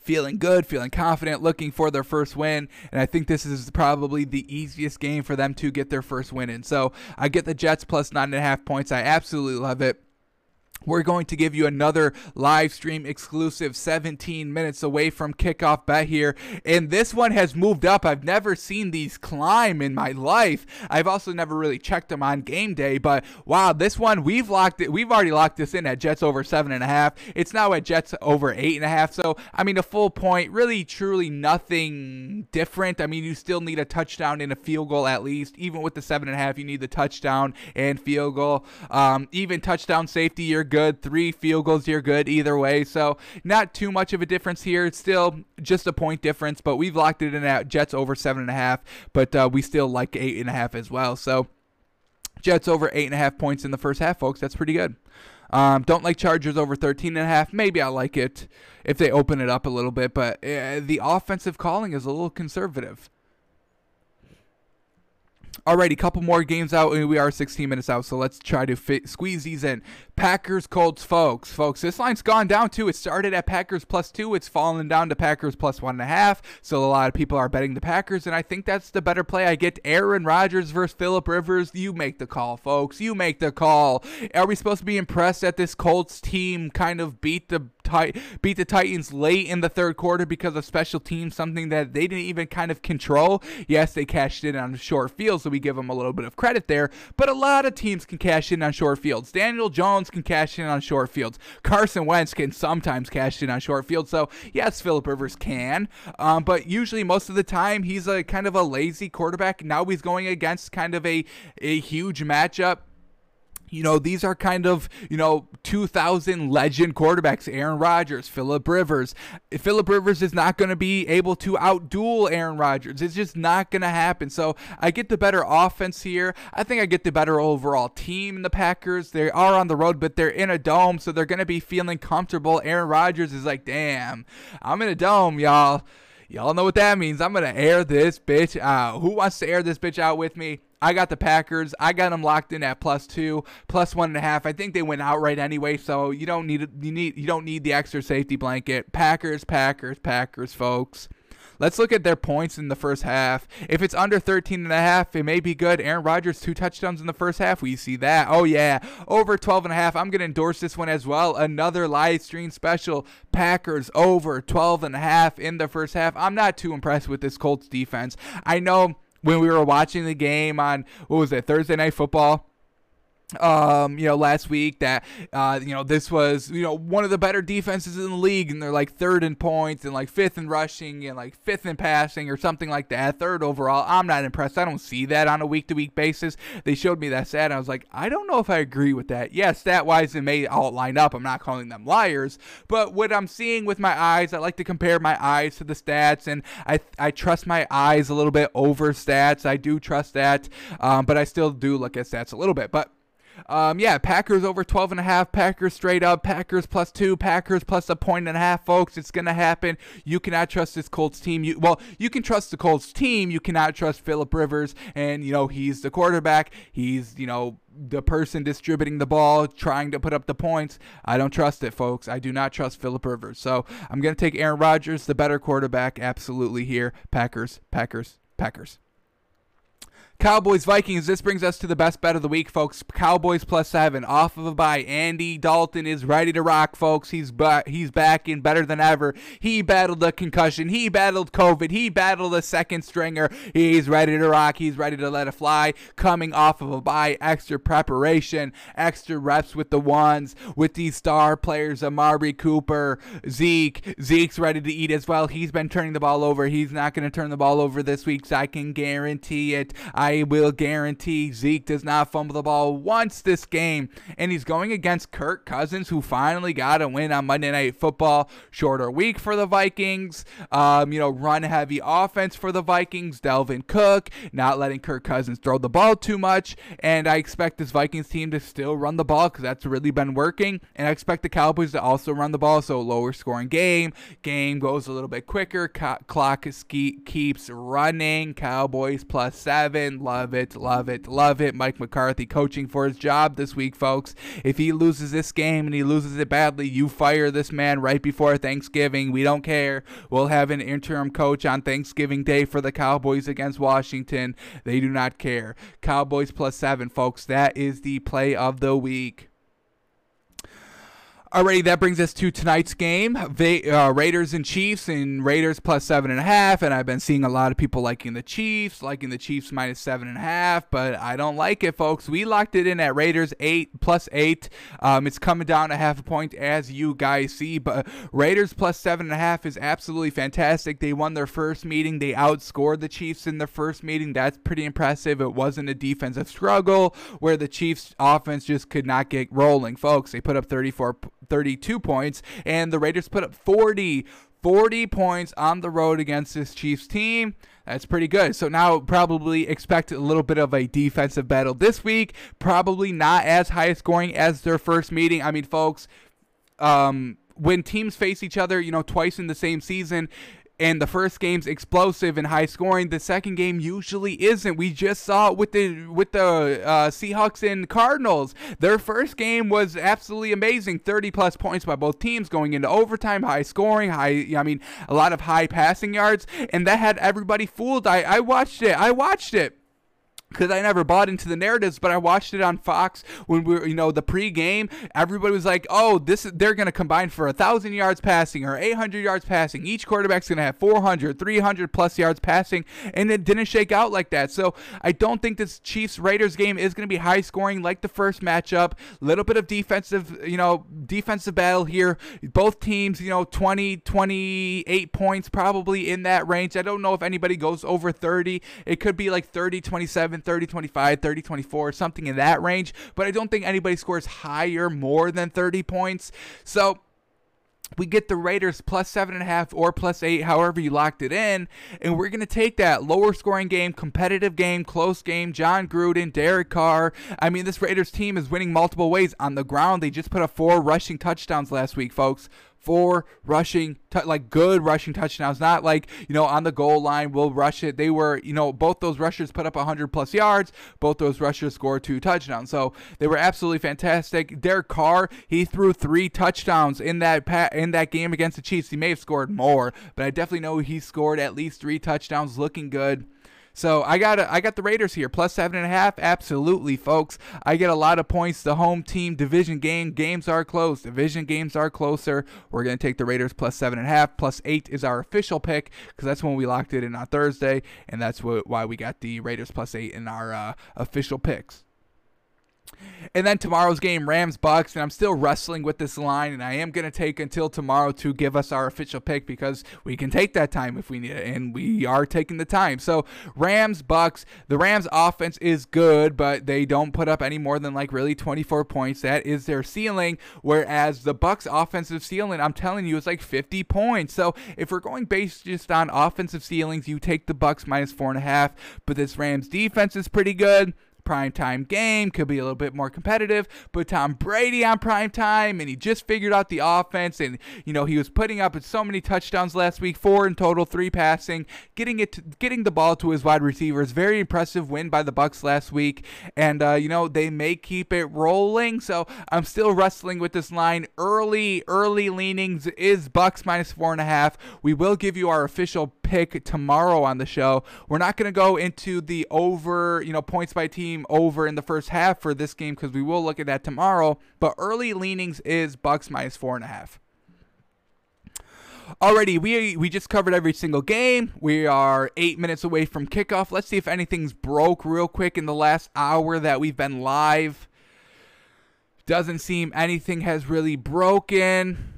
Speaker 1: feeling good, feeling confident, looking for their first win. And I think this is probably the easiest game for them to get their first win in. So I get the Jets plus nine and a half points. I absolutely love it we're going to give you another live stream exclusive 17 minutes away from kickoff bet here. And this one has moved up. I've never seen these climb in my life. I've also never really checked them on game day, but wow, this one we've locked it. We've already locked this in at Jets over seven and a half. It's now at Jets over eight and a half. So, I mean, a full point, really, truly nothing different. I mean, you still need a touchdown and a field goal at least. Even with the seven and a half, you need the touchdown and field goal. Um, even touchdown safety, you're good. Three field goals, you're good either way. So not too much of a difference here. It's still just a point difference, but we've locked it in at Jets over seven and a half, but uh, we still like eight and a half as well. So Jets over eight and a half points in the first half, folks. That's pretty good. Um, don't like Chargers over 13 and a half. Maybe I like it if they open it up a little bit, but uh, the offensive calling is a little conservative. Alrighty, couple more games out, and we are 16 minutes out, so let's try to fit, squeeze these in. Packers, Colts, folks. Folks, this line's gone down too. It started at Packers plus two. It's fallen down to Packers plus one and a half. So a lot of people are betting the Packers, and I think that's the better play. I get Aaron Rodgers versus Philip Rivers. You make the call, folks. You make the call. Are we supposed to be impressed that this Colts team kind of beat the beat the Titans late in the third quarter because of special teams, something that they didn't even kind of control. Yes, they cashed in on short field, so we give them a little bit of credit there. But a lot of teams can cash in on short fields. Daniel Jones can cash in on short fields. Carson Wentz can sometimes cash in on short fields. So, yes, Philip Rivers can. Um, but usually, most of the time, he's a kind of a lazy quarterback. Now he's going against kind of a, a huge matchup you know, these are kind of, you know, 2000 legend quarterbacks Aaron Rodgers, Philip Rivers. Philip Rivers is not going to be able to outduel Aaron Rodgers. It's just not going to happen. So I get the better offense here. I think I get the better overall team in the Packers. They are on the road, but they're in a dome, so they're going to be feeling comfortable. Aaron Rodgers is like, damn, I'm in a dome, y'all. Y'all know what that means. I'm going to air this bitch out. Who wants to air this bitch out with me? I got the Packers. I got them locked in at plus two, plus one and a half. I think they went outright anyway, so you don't need you need you don't need the extra safety blanket. Packers, Packers, Packers, folks. Let's look at their points in the first half. If it's under 13 and a half, it may be good. Aaron Rodgers two touchdowns in the first half. We see that. Oh yeah, over 12 and a half. I'm going to endorse this one as well. Another live stream special. Packers over 12 and a half in the first half. I'm not too impressed with this Colts defense. I know when we were watching the game on what was it Thursday night football um, you know, last week that, uh, you know, this was, you know, one of the better defenses in the league, and they're like third in points and like fifth in rushing and like fifth in passing or something like that, third overall. I'm not impressed. I don't see that on a week to week basis. They showed me that stat, and I was like, I don't know if I agree with that. Yes, stat wise, it may all line up. I'm not calling them liars, but what I'm seeing with my eyes, I like to compare my eyes to the stats, and I, I trust my eyes a little bit over stats. I do trust that, um, but I still do look at stats a little bit. But um, yeah, Packers over 12 and a half. Packers straight up. Packers plus two. Packers plus a point and a half, folks. It's gonna happen. You cannot trust this Colts team. You well, you can trust the Colts team. You cannot trust Philip Rivers, and you know he's the quarterback. He's you know the person distributing the ball, trying to put up the points. I don't trust it, folks. I do not trust Philip Rivers. So I'm gonna take Aaron Rodgers, the better quarterback, absolutely here. Packers, Packers, Packers. Cowboys Vikings. This brings us to the best bet of the week, folks. Cowboys plus seven off of a bye. Andy Dalton is ready to rock, folks. He's ba- he's back in better than ever. He battled a concussion. He battled COVID. He battled a second stringer. He's ready to rock. He's ready to let it fly. Coming off of a bye, extra preparation, extra reps with the ones with these star players, Amari Cooper, Zeke. Zeke's ready to eat as well. He's been turning the ball over. He's not going to turn the ball over this week, so I can guarantee it. I I will guarantee Zeke does not fumble the ball once this game. And he's going against Kirk Cousins, who finally got a win on Monday Night Football. Shorter week for the Vikings. Um, you know, run heavy offense for the Vikings. Dalvin Cook not letting Kirk Cousins throw the ball too much. And I expect this Vikings team to still run the ball because that's really been working. And I expect the Cowboys to also run the ball. So lower scoring game. Game goes a little bit quicker. Clock keeps running. Cowboys plus seven. Love it, love it, love it. Mike McCarthy coaching for his job this week, folks. If he loses this game and he loses it badly, you fire this man right before Thanksgiving. We don't care. We'll have an interim coach on Thanksgiving Day for the Cowboys against Washington. They do not care. Cowboys plus seven, folks. That is the play of the week. Alrighty, that brings us to tonight's game. Va- uh, Raiders and Chiefs, and Raiders plus seven and a half. And I've been seeing a lot of people liking the Chiefs, liking the Chiefs minus seven and a half, but I don't like it, folks. We locked it in at Raiders eight plus eight. Um, it's coming down a half a point as you guys see, but Raiders plus seven and a half is absolutely fantastic. They won their first meeting. They outscored the Chiefs in their first meeting. That's pretty impressive. It wasn't a defensive struggle where the Chiefs offense just could not get rolling, folks. They put up 34 32 points, and the Raiders put up 40. 40 points on the road against this Chiefs team. That's pretty good. So now probably expect a little bit of a defensive battle this week. Probably not as high scoring as their first meeting. I mean, folks, um, when teams face each other, you know, twice in the same season, and the first game's explosive and high scoring. The second game usually isn't. We just saw it with the with the uh, Seahawks and Cardinals. Their first game was absolutely amazing, 30 plus points by both teams going into overtime, high scoring, high. I mean, a lot of high passing yards, and that had everybody fooled. I I watched it. I watched it because I never bought into the narratives, but I watched it on Fox when we were, you know, the pregame. Everybody was like, "Oh, this is they're going to combine for a thousand yards passing or 800 yards passing. Each quarterback's going to have 400, 300 plus yards passing," and it didn't shake out like that. So I don't think this Chiefs Raiders game is going to be high scoring like the first matchup. Little bit of defensive, you know, defensive battle here. Both teams, you know, 20, 28 points probably in that range. I don't know if anybody goes over 30. It could be like 30, 27. 30 25, 30 24, something in that range. But I don't think anybody scores higher, more than 30 points. So we get the Raiders plus seven and a half or plus eight, however you locked it in, and we're gonna take that lower scoring game, competitive game, close game. Jon Gruden, Derek Carr. I mean, this Raiders team is winning multiple ways on the ground. They just put up four rushing touchdowns last week, folks four rushing, t- like good rushing touchdowns, not like, you know, on the goal line, we'll rush it. They were, you know, both those rushers put up 100 plus yards. Both those rushers scored two touchdowns. So they were absolutely fantastic. Derek Carr, he threw three touchdowns in that pa- in that game against the Chiefs. He may have scored more, but I definitely know he scored at least three touchdowns, looking good. So I got I got the Raiders here plus seven and a half. Absolutely, folks. I get a lot of points. The home team division game games are close. Division games are closer. We're gonna take the Raiders plus seven and a half. Plus eight is our official pick because that's when we locked it in on Thursday, and that's what, why we got the Raiders plus eight in our uh, official picks. And then tomorrow's game, Rams Bucks, and I'm still wrestling with this line, and I am gonna take until tomorrow to give us our official pick because we can take that time if we need it, and we are taking the time. So Rams Bucks, the Rams offense is good, but they don't put up any more than like really 24 points. That is their ceiling. Whereas the Bucks offensive ceiling, I'm telling you, is like 50 points. So if we're going based just on offensive ceilings, you take the Bucks minus four and a half. But this Rams defense is pretty good primetime game, could be a little bit more competitive. But Tom Brady on prime time, and he just figured out the offense, and you know he was putting up so many touchdowns last week, four in total, three passing, getting it, to, getting the ball to his wide receivers. Very impressive win by the Bucks last week, and uh, you know they may keep it rolling. So I'm still wrestling with this line. Early, early leanings is Bucks minus four and a half. We will give you our official pick tomorrow on the show. We're not going to go into the over, you know, points by team over in the first half for this game because we will look at that tomorrow. But early leanings is Bucks minus four and a half. Alrighty, we we just covered every single game. We are eight minutes away from kickoff. Let's see if anything's broke real quick in the last hour that we've been live. Doesn't seem anything has really broken.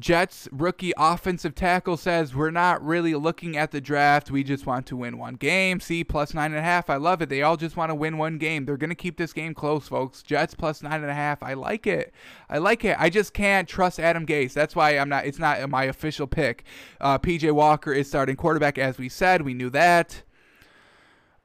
Speaker 1: Jets rookie offensive tackle says we're not really looking at the draft. We just want to win one game. See plus nine and a half. I love it. They all just want to win one game. They're gonna keep this game close, folks. Jets plus nine and a half. I like it. I like it. I just can't trust Adam Gase. That's why I'm not. It's not my official pick. Uh, PJ Walker is starting quarterback, as we said. We knew that.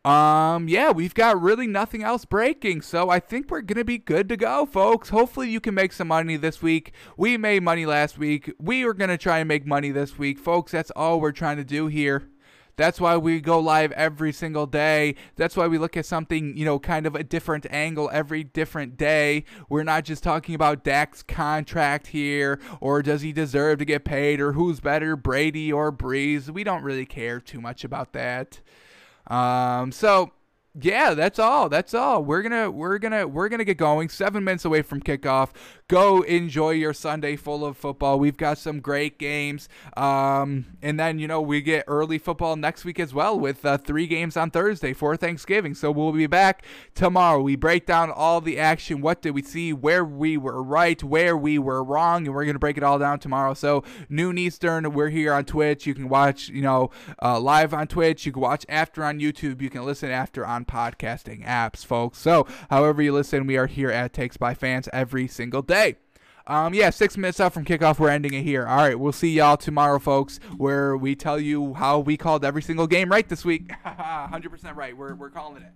Speaker 1: Um, yeah, we've got really nothing else breaking, so I think we're gonna be good to go, folks. Hopefully, you can make some money this week. We made money last week. We are gonna try and make money this week, folks. That's all we're trying to do here. That's why we go live every single day. That's why we look at something, you know, kind of a different angle every different day. We're not just talking about Dak's contract here or does he deserve to get paid or who's better, Brady or Brees. We don't really care too much about that. Um, so yeah, that's all. That's all. We're gonna we're gonna we're gonna get going. Seven minutes away from kickoff. Go enjoy your Sunday full of football. We've got some great games. Um, and then you know we get early football next week as well with uh, three games on Thursday for Thanksgiving. So we'll be back tomorrow. We break down all the action. What did we see? Where we were right? Where we were wrong? And we're gonna break it all down tomorrow. So noon Eastern. We're here on Twitch. You can watch you know uh, live on Twitch. You can watch after on YouTube. You can listen after on podcasting apps, folks. So, however you listen, we are here at Takes by Fans every single day. Um, yeah, six minutes out from kickoff, we're ending it here. All right, we'll see y'all tomorrow, folks, where we tell you how we called every single game right this week. 100% right. We're, we're calling it.